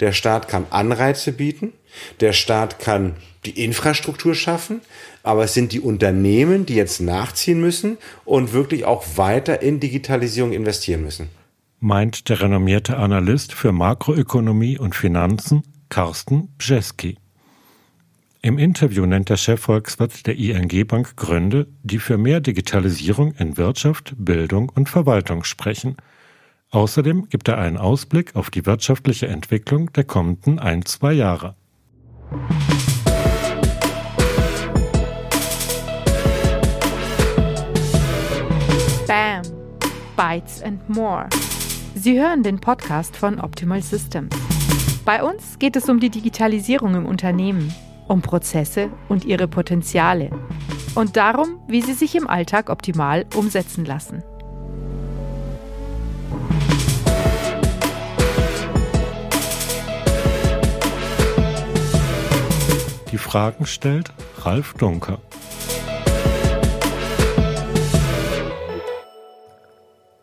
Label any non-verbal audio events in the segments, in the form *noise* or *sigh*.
Der Staat kann Anreize bieten, der Staat kann die Infrastruktur schaffen, aber es sind die Unternehmen, die jetzt nachziehen müssen und wirklich auch weiter in Digitalisierung investieren müssen. Meint der renommierte Analyst für Makroökonomie und Finanzen Carsten Bjeski. Im Interview nennt der Chefvolkswirt der ING Bank Gründe, die für mehr Digitalisierung in Wirtschaft, Bildung und Verwaltung sprechen. Außerdem gibt er einen Ausblick auf die wirtschaftliche Entwicklung der kommenden ein, zwei Jahre. Bam! Bytes and More. Sie hören den Podcast von Optimal Systems. Bei uns geht es um die Digitalisierung im Unternehmen um Prozesse und ihre Potenziale und darum, wie sie sich im Alltag optimal umsetzen lassen. Die Fragen stellt Ralf Dunker.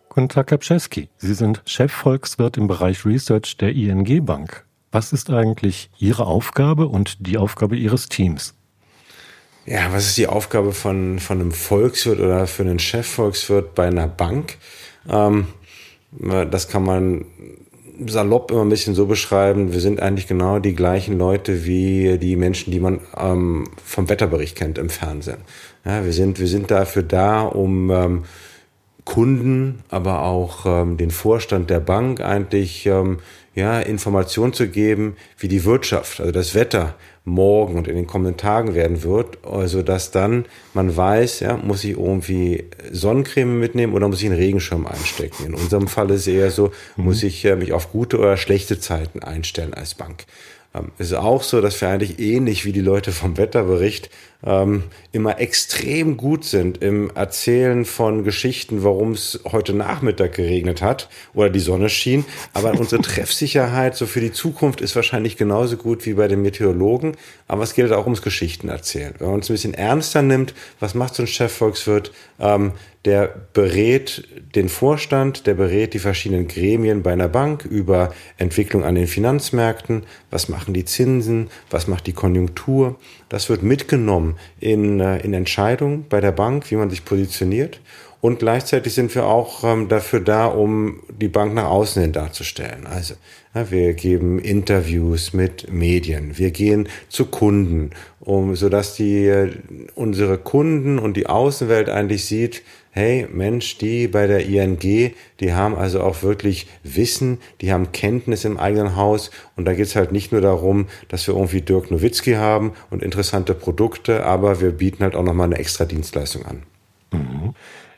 Guten Tag, Herr Pschewski. Sie sind Chefvolkswirt im Bereich Research der ING Bank. Was ist eigentlich Ihre Aufgabe und die Aufgabe Ihres Teams? Ja, was ist die Aufgabe von, von einem Volkswirt oder für einen Chefvolkswirt bei einer Bank? Ähm, das kann man salopp immer ein bisschen so beschreiben. Wir sind eigentlich genau die gleichen Leute wie die Menschen, die man ähm, vom Wetterbericht kennt im Fernsehen. Ja, wir sind, wir sind dafür da, um ähm, Kunden, aber auch ähm, den Vorstand der Bank eigentlich ähm, ja, Informationen zu geben, wie die Wirtschaft, also das Wetter morgen und in den kommenden Tagen werden wird, also dass dann man weiß, ja, muss ich irgendwie Sonnencreme mitnehmen oder muss ich einen Regenschirm einstecken. In unserem Fall ist es eher so, mhm. muss ich äh, mich auf gute oder schlechte Zeiten einstellen als Bank. Ähm, es ist auch so, dass wir eigentlich ähnlich wie die Leute vom Wetterbericht ähm, immer extrem gut sind im Erzählen von Geschichten, warum es heute Nachmittag geregnet hat oder die Sonne schien. Aber *laughs* unsere Treffsicherheit so für die Zukunft ist wahrscheinlich genauso gut wie bei den Meteorologen. Aber es geht auch ums Geschichten erzählen. Wenn man es ein bisschen ernster nimmt, was macht so ein Chefvolkswirt? Ähm, der berät den Vorstand, der berät die verschiedenen Gremien bei einer Bank über Entwicklung an den Finanzmärkten, was machen die Zinsen, was macht die Konjunktur. Das wird mitgenommen in, äh, in Entscheidungen bei der Bank, wie man sich positioniert. Und gleichzeitig sind wir auch ähm, dafür da, um die Bank nach außen hin darzustellen. Also ja, wir geben Interviews mit Medien, wir gehen zu Kunden, um so dass die äh, unsere Kunden und die Außenwelt eigentlich sieht, hey Mensch, die bei der ING, die haben also auch wirklich Wissen, die haben Kenntnis im eigenen Haus und da geht's halt nicht nur darum, dass wir irgendwie Dirk Nowitzki haben und interessante Produkte, aber wir bieten halt auch nochmal eine extra Dienstleistung an. Mhm.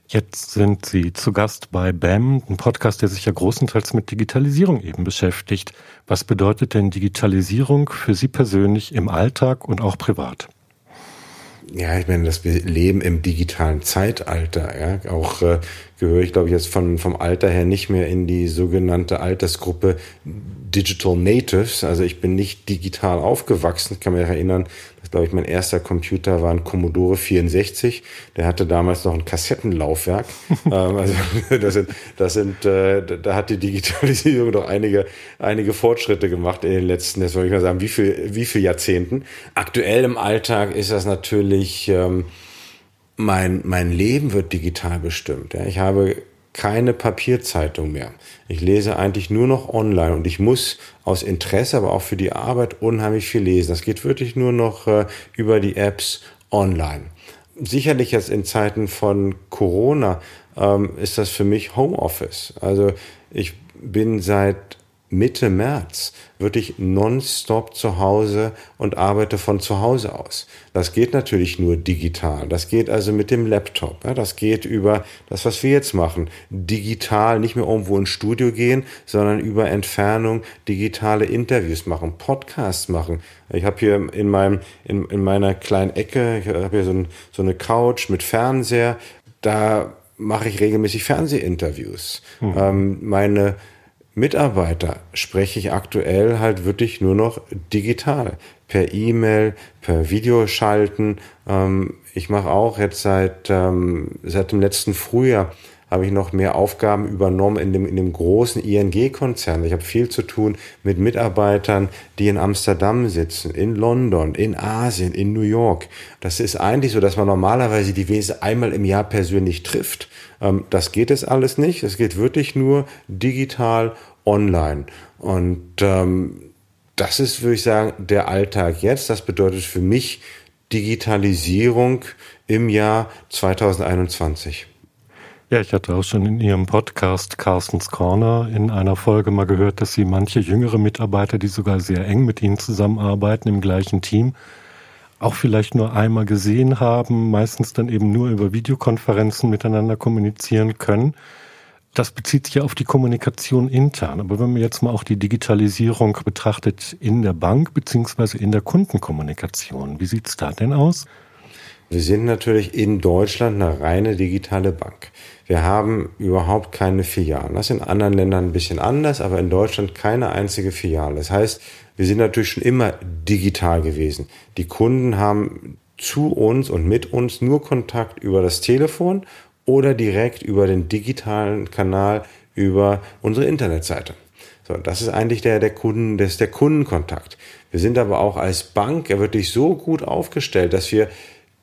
Jetzt sind Sie zu Gast bei BAM, ein Podcast, der sich ja großenteils mit Digitalisierung eben beschäftigt. Was bedeutet denn Digitalisierung für Sie persönlich im Alltag und auch privat? Ja, ich meine, dass wir leben im digitalen Zeitalter. Ja, auch äh, gehöre ich, glaube ich, jetzt von vom Alter her nicht mehr in die sogenannte Altersgruppe Digital Natives. Also ich bin nicht digital aufgewachsen. Ich kann mich erinnern, dass, glaube ich, mein erster Computer war ein Commodore 64. Der hatte damals noch ein Kassettenlaufwerk. *laughs* ähm, also *laughs* das sind, das sind, äh, da hat die Digitalisierung doch einige, einige Fortschritte gemacht in den letzten, das wollte ich mal sagen, wie viel, wie viel Jahrzehnten. Aktuell im Alltag ist das natürlich, ähm, mein, mein Leben wird digital bestimmt. Ja. Ich habe keine Papierzeitung mehr. Ich lese eigentlich nur noch online und ich muss aus Interesse, aber auch für die Arbeit unheimlich viel lesen. Das geht wirklich nur noch äh, über die Apps online. Sicherlich jetzt in Zeiten von Corona ähm, ist das für mich Homeoffice. Also ich bin seit Mitte März wirklich nonstop zu Hause und arbeite von zu Hause aus. Das geht natürlich nur digital. Das geht also mit dem Laptop. Das geht über das, was wir jetzt machen. Digital, nicht mehr irgendwo ins Studio gehen, sondern über Entfernung digitale Interviews machen, Podcasts machen. Ich habe hier in meinem in, in meiner kleinen Ecke, ich habe hier so, ein, so eine Couch mit Fernseher. Da mache ich regelmäßig Fernsehinterviews. Mhm. Ähm, meine Mitarbeiter spreche ich aktuell halt wirklich nur noch digital, per E-Mail, per Videoschalten. Ähm, ich mache auch jetzt seit, ähm, seit dem letzten Frühjahr habe ich noch mehr Aufgaben übernommen in dem, in dem großen ING-Konzern. Ich habe viel zu tun mit Mitarbeitern, die in Amsterdam sitzen, in London, in Asien, in New York. Das ist eigentlich so, dass man normalerweise die Wesen einmal im Jahr persönlich trifft. Ähm, das geht es alles nicht. Es geht wirklich nur digital online. Und ähm, das ist, würde ich sagen, der Alltag jetzt. Das bedeutet für mich Digitalisierung im Jahr 2021. Ja, ich hatte auch schon in Ihrem Podcast Carstens Corner in einer Folge mal gehört, dass Sie manche jüngere Mitarbeiter, die sogar sehr eng mit Ihnen zusammenarbeiten im gleichen Team, auch vielleicht nur einmal gesehen haben, meistens dann eben nur über Videokonferenzen miteinander kommunizieren können. Das bezieht sich ja auf die Kommunikation intern. Aber wenn man jetzt mal auch die Digitalisierung betrachtet in der Bank beziehungsweise in der Kundenkommunikation, wie sieht's da denn aus? Wir sind natürlich in Deutschland eine reine digitale Bank. Wir haben überhaupt keine Filialen. Das ist in anderen Ländern ein bisschen anders, aber in Deutschland keine einzige Filiale. Das heißt, wir sind natürlich schon immer digital gewesen. Die Kunden haben zu uns und mit uns nur Kontakt über das Telefon oder direkt über den digitalen Kanal über unsere Internetseite. So, das ist eigentlich der, der Kunden, das ist der Kundenkontakt. Wir sind aber auch als Bank wirklich so gut aufgestellt, dass wir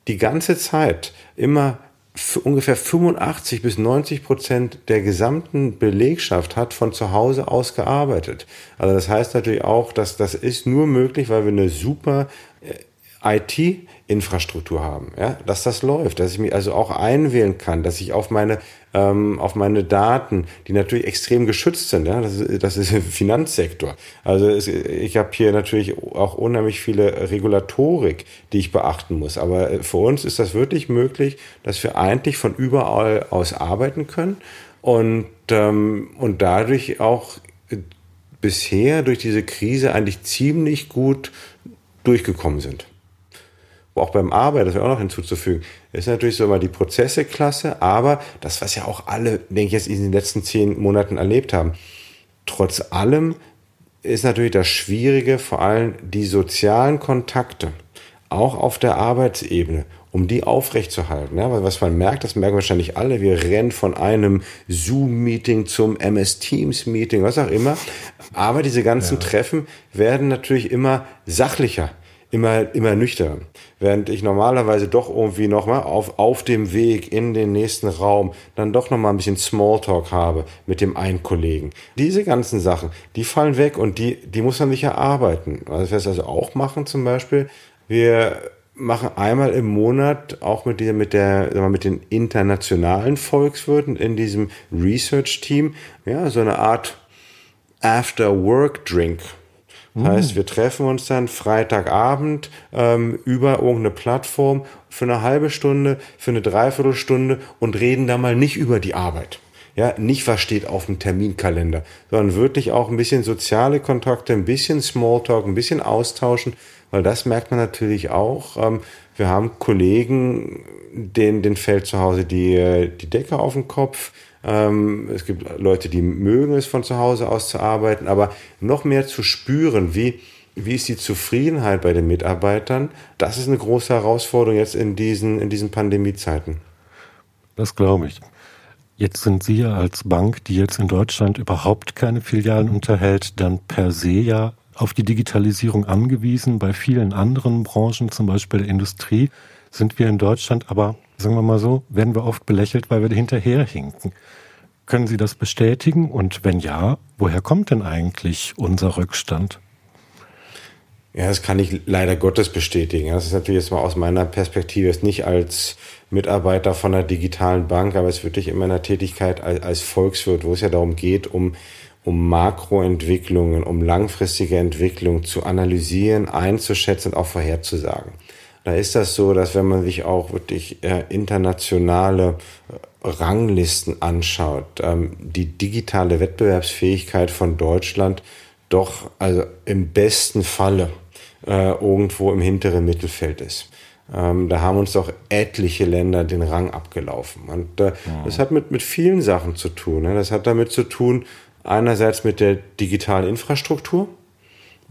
die ganze Zeit immer ungefähr 85 bis 90 Prozent der gesamten Belegschaft hat von zu Hause aus gearbeitet. Also das heißt natürlich auch, dass das ist nur möglich, weil wir eine super äh, IT Infrastruktur haben, ja, dass das läuft, dass ich mich also auch einwählen kann, dass ich auf meine ähm, auf meine Daten, die natürlich extrem geschützt sind, ja, das ist, das ist im *laughs* Finanzsektor. Also es, ich habe hier natürlich auch unheimlich viele Regulatorik, die ich beachten muss. Aber für uns ist das wirklich möglich, dass wir eigentlich von überall aus arbeiten können und ähm, und dadurch auch bisher durch diese Krise eigentlich ziemlich gut durchgekommen sind auch beim Arbeit, das wäre auch noch hinzuzufügen, ist natürlich so immer die Prozesse klasse, aber das, was ja auch alle, denke ich, jetzt in den letzten zehn Monaten erlebt haben, trotz allem ist natürlich das Schwierige, vor allem die sozialen Kontakte, auch auf der Arbeitsebene, um die aufrechtzuerhalten. Ja, was man merkt, das merken wahrscheinlich alle, wir rennen von einem Zoom-Meeting zum MS Teams-Meeting, was auch immer. Aber diese ganzen ja. Treffen werden natürlich immer sachlicher immer, immer nüchtern. Während ich normalerweise doch irgendwie nochmal auf, auf dem Weg in den nächsten Raum dann doch nochmal ein bisschen Smalltalk habe mit dem einen Kollegen. Diese ganzen Sachen, die fallen weg und die, die muss man sich erarbeiten. Was wir also auch machen zum Beispiel, wir machen einmal im Monat auch mit, der, mit, der, mit den internationalen Volkswirten in diesem Research-Team, ja, so eine Art After-Work-Drink das heißt, wir treffen uns dann Freitagabend ähm, über irgendeine Plattform für eine halbe Stunde, für eine Dreiviertelstunde und reden da mal nicht über die Arbeit. Ja, nicht was steht auf dem Terminkalender, sondern wirklich auch ein bisschen soziale Kontakte, ein bisschen Smalltalk, ein bisschen austauschen, weil das merkt man natürlich auch. Ähm, wir haben Kollegen, denen, denen fällt zu Hause die, die Decke auf den Kopf. Ähm, es gibt Leute, die mögen es von zu Hause aus zu arbeiten, aber noch mehr zu spüren, wie, wie ist die Zufriedenheit bei den Mitarbeitern, das ist eine große Herausforderung jetzt in diesen, in diesen Pandemiezeiten. Das glaube ich. Jetzt sind Sie ja als Bank, die jetzt in Deutschland überhaupt keine Filialen unterhält, dann per se ja auf die Digitalisierung angewiesen. Bei vielen anderen Branchen, zum Beispiel der Industrie, sind wir in Deutschland aber, sagen wir mal so, werden wir oft belächelt, weil wir hinterherhinken. Können Sie das bestätigen? Und wenn ja, woher kommt denn eigentlich unser Rückstand? Ja, das kann ich leider Gottes bestätigen. Das ist natürlich jetzt mal aus meiner Perspektive jetzt nicht als Mitarbeiter von einer digitalen Bank, aber es ist wirklich in meiner Tätigkeit als, als Volkswirt, wo es ja darum geht, um, um Makroentwicklungen, um langfristige Entwicklung zu analysieren, einzuschätzen und auch vorherzusagen. Da ist das so, dass wenn man sich auch wirklich äh, internationale äh, Ranglisten anschaut, ähm, die digitale Wettbewerbsfähigkeit von Deutschland doch also im besten Falle äh, irgendwo im hinteren Mittelfeld ist. Ähm, da haben uns doch etliche Länder den Rang abgelaufen. Und äh, ja. das hat mit, mit vielen Sachen zu tun. Ne? Das hat damit zu tun, einerseits mit der digitalen Infrastruktur,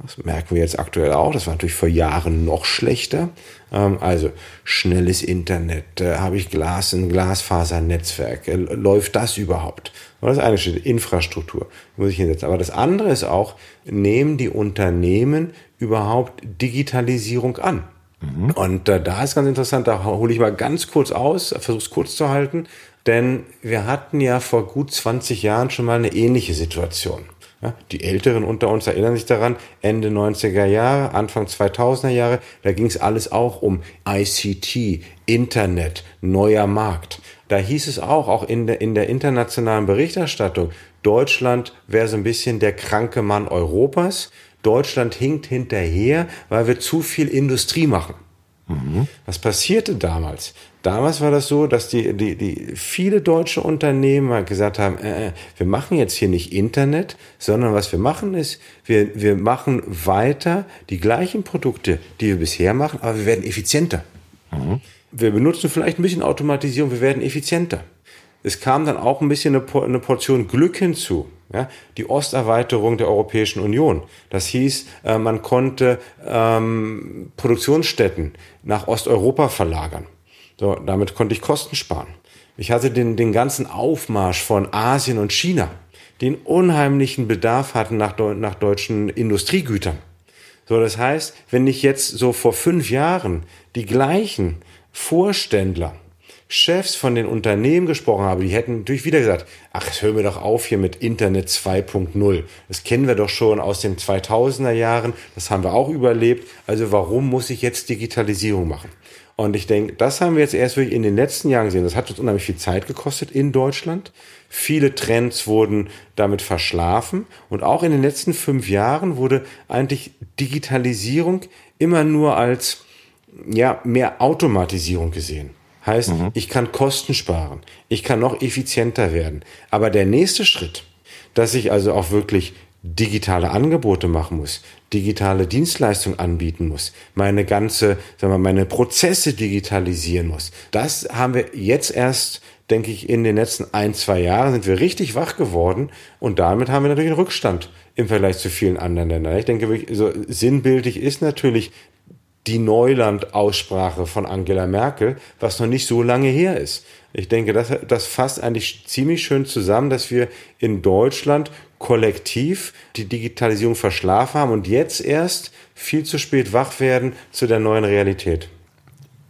Das merken wir jetzt aktuell auch. Das war natürlich vor Jahren noch schlechter. Ähm, also schnelles Internet, äh, habe ich Glas, ein Glasfasernetzwerk, äh, läuft das überhaupt? Das eine steht Infrastruktur, muss ich hinsetzen. Aber das andere ist auch, nehmen die Unternehmen überhaupt Digitalisierung an? Mhm. Und äh, da ist ganz interessant, da hole ich mal ganz kurz aus, versuche es kurz zu halten, denn wir hatten ja vor gut 20 Jahren schon mal eine ähnliche Situation. Ja, die Älteren unter uns erinnern sich daran, Ende 90er Jahre, Anfang 2000er Jahre, da ging es alles auch um ICT, Internet, neuer Markt. Da hieß es auch, auch in der, in der internationalen Berichterstattung, Deutschland wäre so ein bisschen der kranke Mann Europas. Deutschland hinkt hinterher, weil wir zu viel Industrie machen. Mhm. Was passierte damals? Damals war das so, dass die, die, die viele deutsche Unternehmer gesagt haben, äh, äh, wir machen jetzt hier nicht Internet, sondern was wir machen ist, wir, wir machen weiter die gleichen Produkte, die wir bisher machen, aber wir werden effizienter. Mhm. Wir benutzen vielleicht ein bisschen Automatisierung, wir werden effizienter. Es kam dann auch ein bisschen eine, eine Portion Glück hinzu. Ja, die Osterweiterung der Europäischen Union. Das hieß, äh, man konnte ähm, Produktionsstätten nach Osteuropa verlagern. So, damit konnte ich Kosten sparen. Ich hatte den, den ganzen Aufmarsch von Asien und China, einen unheimlichen Bedarf hatten nach, nach deutschen Industriegütern. So, das heißt, wenn ich jetzt so vor fünf Jahren die gleichen Vorständler, Chefs von den Unternehmen gesprochen habe, die hätten natürlich wieder gesagt, ach, hör mir doch auf hier mit Internet 2.0. Das kennen wir doch schon aus den 2000er Jahren, das haben wir auch überlebt. Also warum muss ich jetzt Digitalisierung machen? Und ich denke, das haben wir jetzt erst wirklich in den letzten Jahren gesehen. Das hat uns unheimlich viel Zeit gekostet in Deutschland. Viele Trends wurden damit verschlafen. Und auch in den letzten fünf Jahren wurde eigentlich Digitalisierung immer nur als, ja, mehr Automatisierung gesehen. Heißt, mhm. ich kann Kosten sparen. Ich kann noch effizienter werden. Aber der nächste Schritt, dass ich also auch wirklich digitale Angebote machen muss, digitale Dienstleistungen anbieten muss, meine ganze, sagen wir, meine Prozesse digitalisieren muss. Das haben wir jetzt erst, denke ich, in den letzten ein, zwei Jahren sind wir richtig wach geworden und damit haben wir natürlich einen Rückstand im Vergleich zu vielen anderen Ländern. Ich denke, so sinnbildlich ist natürlich die Neuland-Aussprache von Angela Merkel, was noch nicht so lange her ist. Ich denke, das, das fasst eigentlich ziemlich schön zusammen, dass wir in Deutschland kollektiv die Digitalisierung verschlafen haben und jetzt erst viel zu spät wach werden zu der neuen Realität.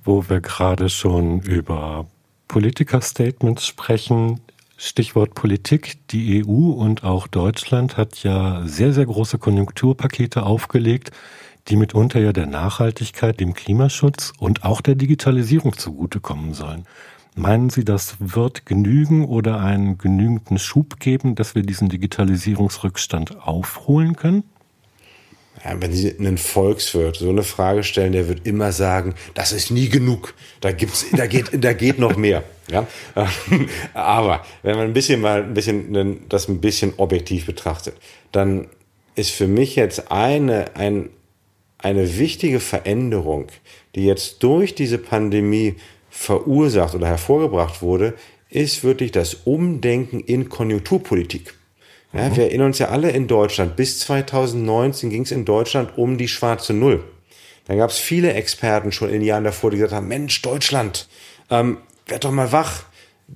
Wo wir gerade schon über Politiker-Statements sprechen, Stichwort Politik. Die EU und auch Deutschland hat ja sehr, sehr große Konjunkturpakete aufgelegt, die mitunter ja der Nachhaltigkeit, dem Klimaschutz und auch der Digitalisierung zugutekommen sollen. Meinen Sie, das wird genügen oder einen genügenden Schub geben, dass wir diesen Digitalisierungsrückstand aufholen können? Ja, wenn Sie einen Volkswirt so eine Frage stellen, der wird immer sagen, das ist nie genug. Da gibt's, da geht, da geht noch mehr. Ja, *laughs* aber wenn man ein bisschen mal ein bisschen das ein bisschen objektiv betrachtet, dann ist für mich jetzt eine ein, eine wichtige Veränderung, die jetzt durch diese Pandemie verursacht oder hervorgebracht wurde, ist wirklich das Umdenken in Konjunkturpolitik. Ja, mhm. Wir erinnern uns ja alle in Deutschland, bis 2019 ging es in Deutschland um die schwarze Null. Dann gab es viele Experten schon in den Jahren davor, die gesagt haben, Mensch, Deutschland, ähm, werd doch mal wach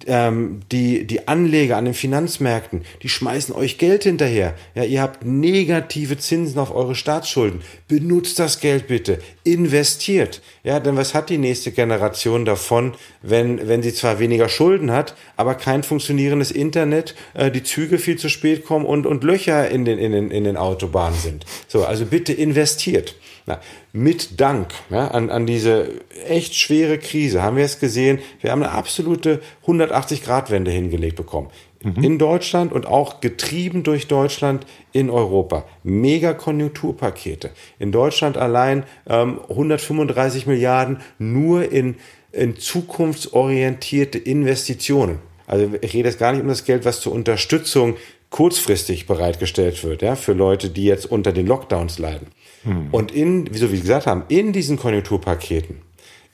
ähm, die, die Anleger an den Finanzmärkten, die schmeißen euch Geld hinterher. Ja, ihr habt negative Zinsen auf eure Staatsschulden. Benutzt das Geld bitte. Investiert. Ja, denn was hat die nächste Generation davon, wenn, wenn sie zwar weniger Schulden hat, aber kein funktionierendes Internet, äh, die Züge viel zu spät kommen und, und Löcher in den, in den, in den Autobahnen sind. So, also bitte investiert. Na, mit Dank ja, an, an diese echt schwere Krise haben wir es gesehen, wir haben eine absolute 180-Grad-Wende hingelegt bekommen. Mhm. In Deutschland und auch getrieben durch Deutschland in Europa. Mega Konjunkturpakete. In Deutschland allein ähm, 135 Milliarden nur in, in zukunftsorientierte Investitionen. Also ich rede jetzt gar nicht um das Geld, was zur Unterstützung kurzfristig bereitgestellt wird, ja, für Leute, die jetzt unter den Lockdowns leiden. Hm. Und in, wie so gesagt haben, in diesen Konjunkturpaketen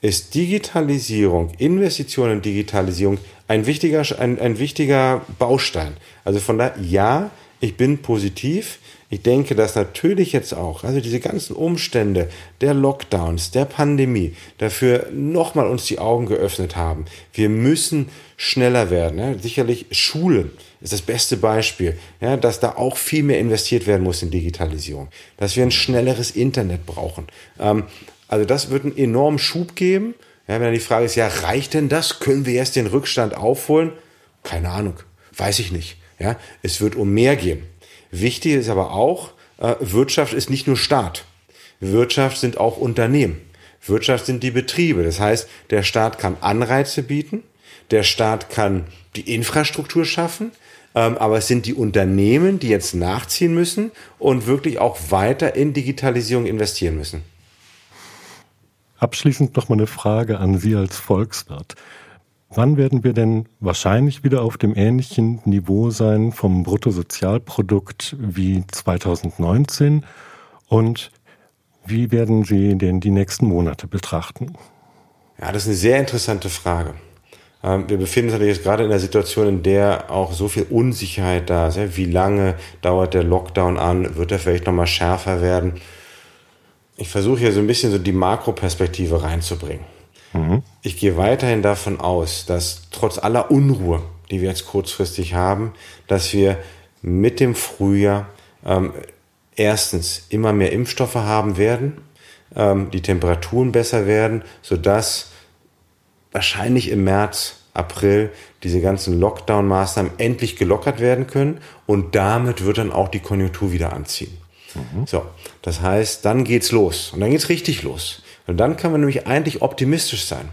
ist Digitalisierung, Investitionen in Digitalisierung ein wichtiger, ein, ein wichtiger Baustein. Also von da, ja, ich bin positiv. Ich denke, dass natürlich jetzt auch, also diese ganzen Umstände der Lockdowns, der Pandemie, dafür nochmal uns die Augen geöffnet haben. Wir müssen schneller werden. Ja. Sicherlich Schulen ist das beste Beispiel, ja, dass da auch viel mehr investiert werden muss in Digitalisierung, dass wir ein schnelleres Internet brauchen. Ähm, also das wird einen enormen Schub geben. Ja, wenn dann die Frage ist, ja, reicht denn das? Können wir jetzt den Rückstand aufholen? Keine Ahnung, weiß ich nicht. Ja, es wird um mehr gehen. Wichtig ist aber auch, äh, Wirtschaft ist nicht nur Staat. Wirtschaft sind auch Unternehmen. Wirtschaft sind die Betriebe. Das heißt, der Staat kann Anreize bieten, der Staat kann die Infrastruktur schaffen, ähm, aber es sind die Unternehmen, die jetzt nachziehen müssen und wirklich auch weiter in Digitalisierung investieren müssen. Abschließend noch mal eine Frage an Sie als Volkswirt. Wann werden wir denn wahrscheinlich wieder auf dem ähnlichen Niveau sein vom Bruttosozialprodukt wie 2019? Und wie werden Sie denn die nächsten Monate betrachten? Ja, das ist eine sehr interessante Frage. Ähm, wir befinden uns natürlich jetzt gerade in einer Situation, in der auch so viel Unsicherheit da ist. Wie lange dauert der Lockdown an? Wird er vielleicht nochmal schärfer werden? Ich versuche hier so ein bisschen so die Makroperspektive reinzubringen. Mhm. Ich gehe weiterhin davon aus, dass trotz aller Unruhe, die wir jetzt kurzfristig haben, dass wir mit dem Frühjahr ähm, erstens immer mehr Impfstoffe haben werden, ähm, die Temperaturen besser werden, sodass wahrscheinlich im März, April diese ganzen Lockdown-Maßnahmen endlich gelockert werden können und damit wird dann auch die Konjunktur wieder anziehen. Mhm. So, das heißt, dann geht's los und dann geht's richtig los. Und dann kann man nämlich eigentlich optimistisch sein.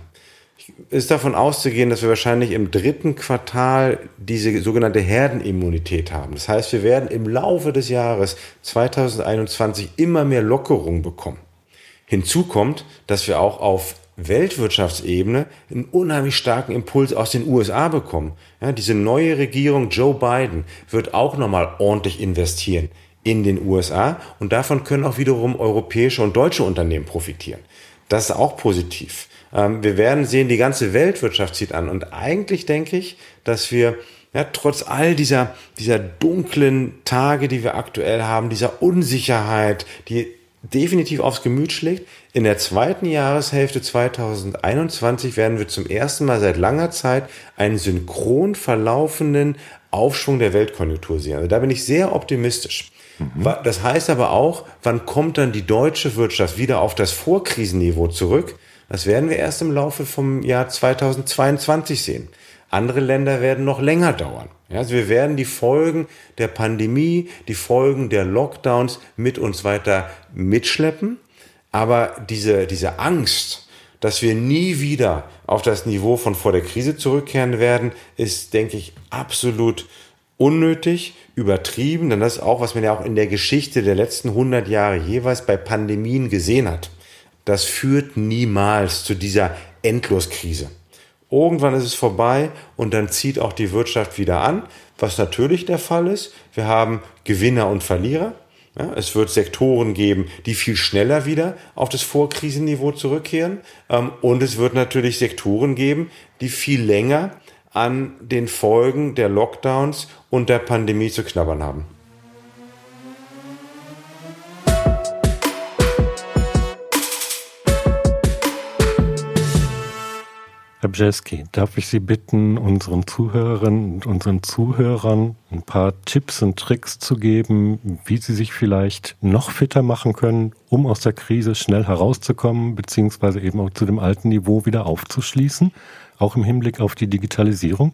Ist davon auszugehen, dass wir wahrscheinlich im dritten Quartal diese sogenannte Herdenimmunität haben. Das heißt, wir werden im Laufe des Jahres 2021 immer mehr Lockerung bekommen. Hinzu kommt, dass wir auch auf Weltwirtschaftsebene einen unheimlich starken Impuls aus den USA bekommen. Ja, diese neue Regierung Joe Biden wird auch nochmal ordentlich investieren in den USA und davon können auch wiederum europäische und deutsche Unternehmen profitieren. Das ist auch positiv. Ähm, wir werden sehen, die ganze Weltwirtschaft zieht an und eigentlich denke ich, dass wir ja, trotz all dieser, dieser dunklen Tage, die wir aktuell haben, dieser Unsicherheit, die definitiv aufs Gemüt schlägt, in der zweiten Jahreshälfte 2021 werden wir zum ersten Mal seit langer Zeit einen synchron verlaufenden Aufschwung der Weltkonjunktur sehen. Also da bin ich sehr optimistisch. Mhm. Das heißt aber auch, wann kommt dann die deutsche Wirtschaft wieder auf das Vorkrisenniveau zurück? Das werden wir erst im Laufe vom Jahr 2022 sehen. Andere Länder werden noch länger dauern. Ja, also wir werden die Folgen der Pandemie, die Folgen der Lockdowns mit uns weiter mitschleppen. Aber diese, diese Angst, dass wir nie wieder auf das Niveau von vor der Krise zurückkehren werden, ist, denke ich, absolut unnötig, übertrieben, denn das ist auch, was man ja auch in der Geschichte der letzten 100 Jahre jeweils bei Pandemien gesehen hat. Das führt niemals zu dieser Endloskrise. Irgendwann ist es vorbei und dann zieht auch die Wirtschaft wieder an, was natürlich der Fall ist. Wir haben Gewinner und Verlierer. Ja, es wird Sektoren geben, die viel schneller wieder auf das Vorkrisenniveau zurückkehren. Ähm, und es wird natürlich Sektoren geben, die viel länger an den Folgen der Lockdowns und der Pandemie zu knabbern haben. Herr Bjeski, darf ich Sie bitten, unseren Zuhörerinnen und unseren Zuhörern ein paar Tipps und Tricks zu geben, wie sie sich vielleicht noch fitter machen können, um aus der Krise schnell herauszukommen, beziehungsweise eben auch zu dem alten Niveau wieder aufzuschließen? auch im Hinblick auf die Digitalisierung?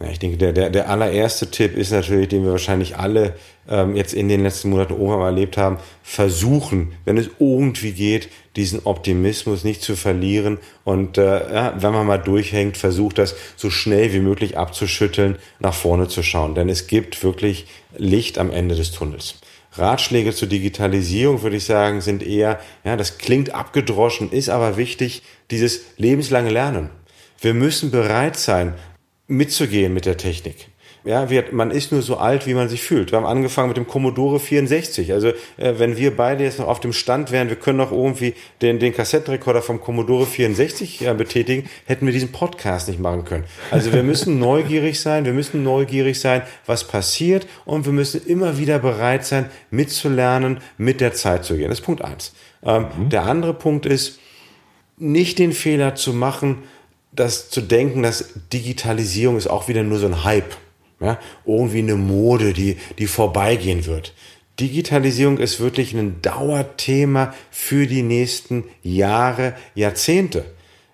Ja, ich denke, der, der, der allererste Tipp ist natürlich, den wir wahrscheinlich alle ähm, jetzt in den letzten Monaten mal erlebt haben, versuchen, wenn es irgendwie geht, diesen Optimismus nicht zu verlieren und äh, ja, wenn man mal durchhängt, versucht das so schnell wie möglich abzuschütteln, nach vorne zu schauen. Denn es gibt wirklich Licht am Ende des Tunnels. Ratschläge zur Digitalisierung, würde ich sagen, sind eher, ja, das klingt abgedroschen, ist aber wichtig, dieses lebenslange Lernen. Wir müssen bereit sein, mitzugehen mit der Technik. Ja, wir, man ist nur so alt, wie man sich fühlt. Wir haben angefangen mit dem Commodore 64. Also äh, wenn wir beide jetzt noch auf dem Stand wären, wir können noch irgendwie den, den Kassettenrekorder vom Commodore 64 äh, betätigen, hätten wir diesen Podcast nicht machen können. Also wir müssen *laughs* neugierig sein, wir müssen neugierig sein, was passiert und wir müssen immer wieder bereit sein, mitzulernen, mit der Zeit zu gehen. Das ist Punkt eins. Ähm, mhm. Der andere Punkt ist, nicht den Fehler zu machen, das zu denken, dass Digitalisierung ist auch wieder nur so ein Hype. Ja? Irgendwie eine Mode, die, die vorbeigehen wird. Digitalisierung ist wirklich ein Dauerthema für die nächsten Jahre, Jahrzehnte.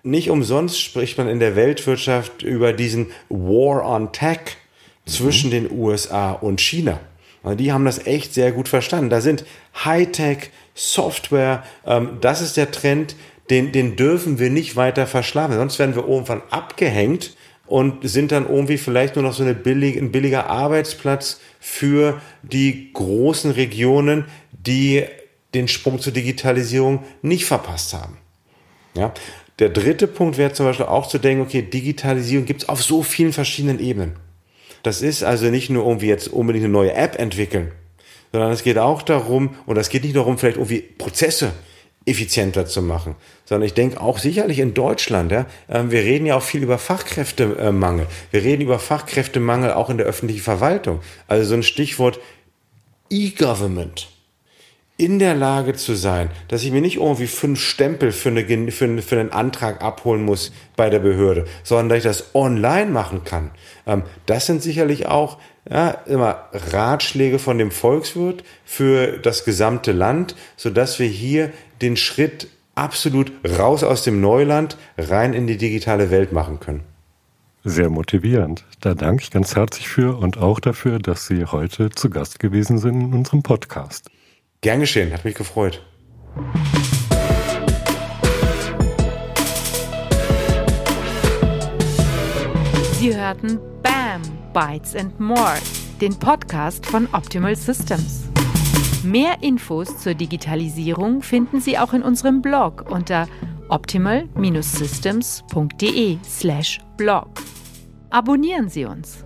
Nicht umsonst spricht man in der Weltwirtschaft über diesen War on Tech zwischen mhm. den USA und China. Die haben das echt sehr gut verstanden. Da sind Hightech, Software, ähm, das ist der Trend, den, den dürfen wir nicht weiter verschlafen. Sonst werden wir irgendwann abgehängt und sind dann irgendwie vielleicht nur noch so eine billig, ein billiger Arbeitsplatz für die großen Regionen, die den Sprung zur Digitalisierung nicht verpasst haben. Ja? Der dritte Punkt wäre zum Beispiel auch zu denken, okay, Digitalisierung gibt es auf so vielen verschiedenen Ebenen. Das ist also nicht nur irgendwie jetzt unbedingt eine neue App entwickeln, sondern es geht auch darum, und es geht nicht darum, vielleicht irgendwie Prozesse effizienter zu machen, sondern ich denke auch sicherlich in Deutschland, ja, ähm, wir reden ja auch viel über Fachkräftemangel. Wir reden über Fachkräftemangel auch in der öffentlichen Verwaltung. Also so ein Stichwort E-Government in der Lage zu sein, dass ich mir nicht irgendwie fünf Stempel für, eine, für, eine, für einen Antrag abholen muss bei der Behörde, sondern dass ich das online machen kann. Ähm, das sind sicherlich auch ja, immer Ratschläge von dem Volkswirt für das gesamte Land, so dass wir hier den Schritt absolut raus aus dem Neuland rein in die digitale Welt machen können. Sehr motivierend. Da danke ich ganz herzlich für und auch dafür, dass Sie heute zu Gast gewesen sind in unserem Podcast. Gern geschehen, hat mich gefreut. Sie hörten BAM, Bytes and More, den Podcast von Optimal Systems. Mehr Infos zur Digitalisierung finden Sie auch in unserem Blog unter optimal-systems.de/blog. Abonnieren Sie uns.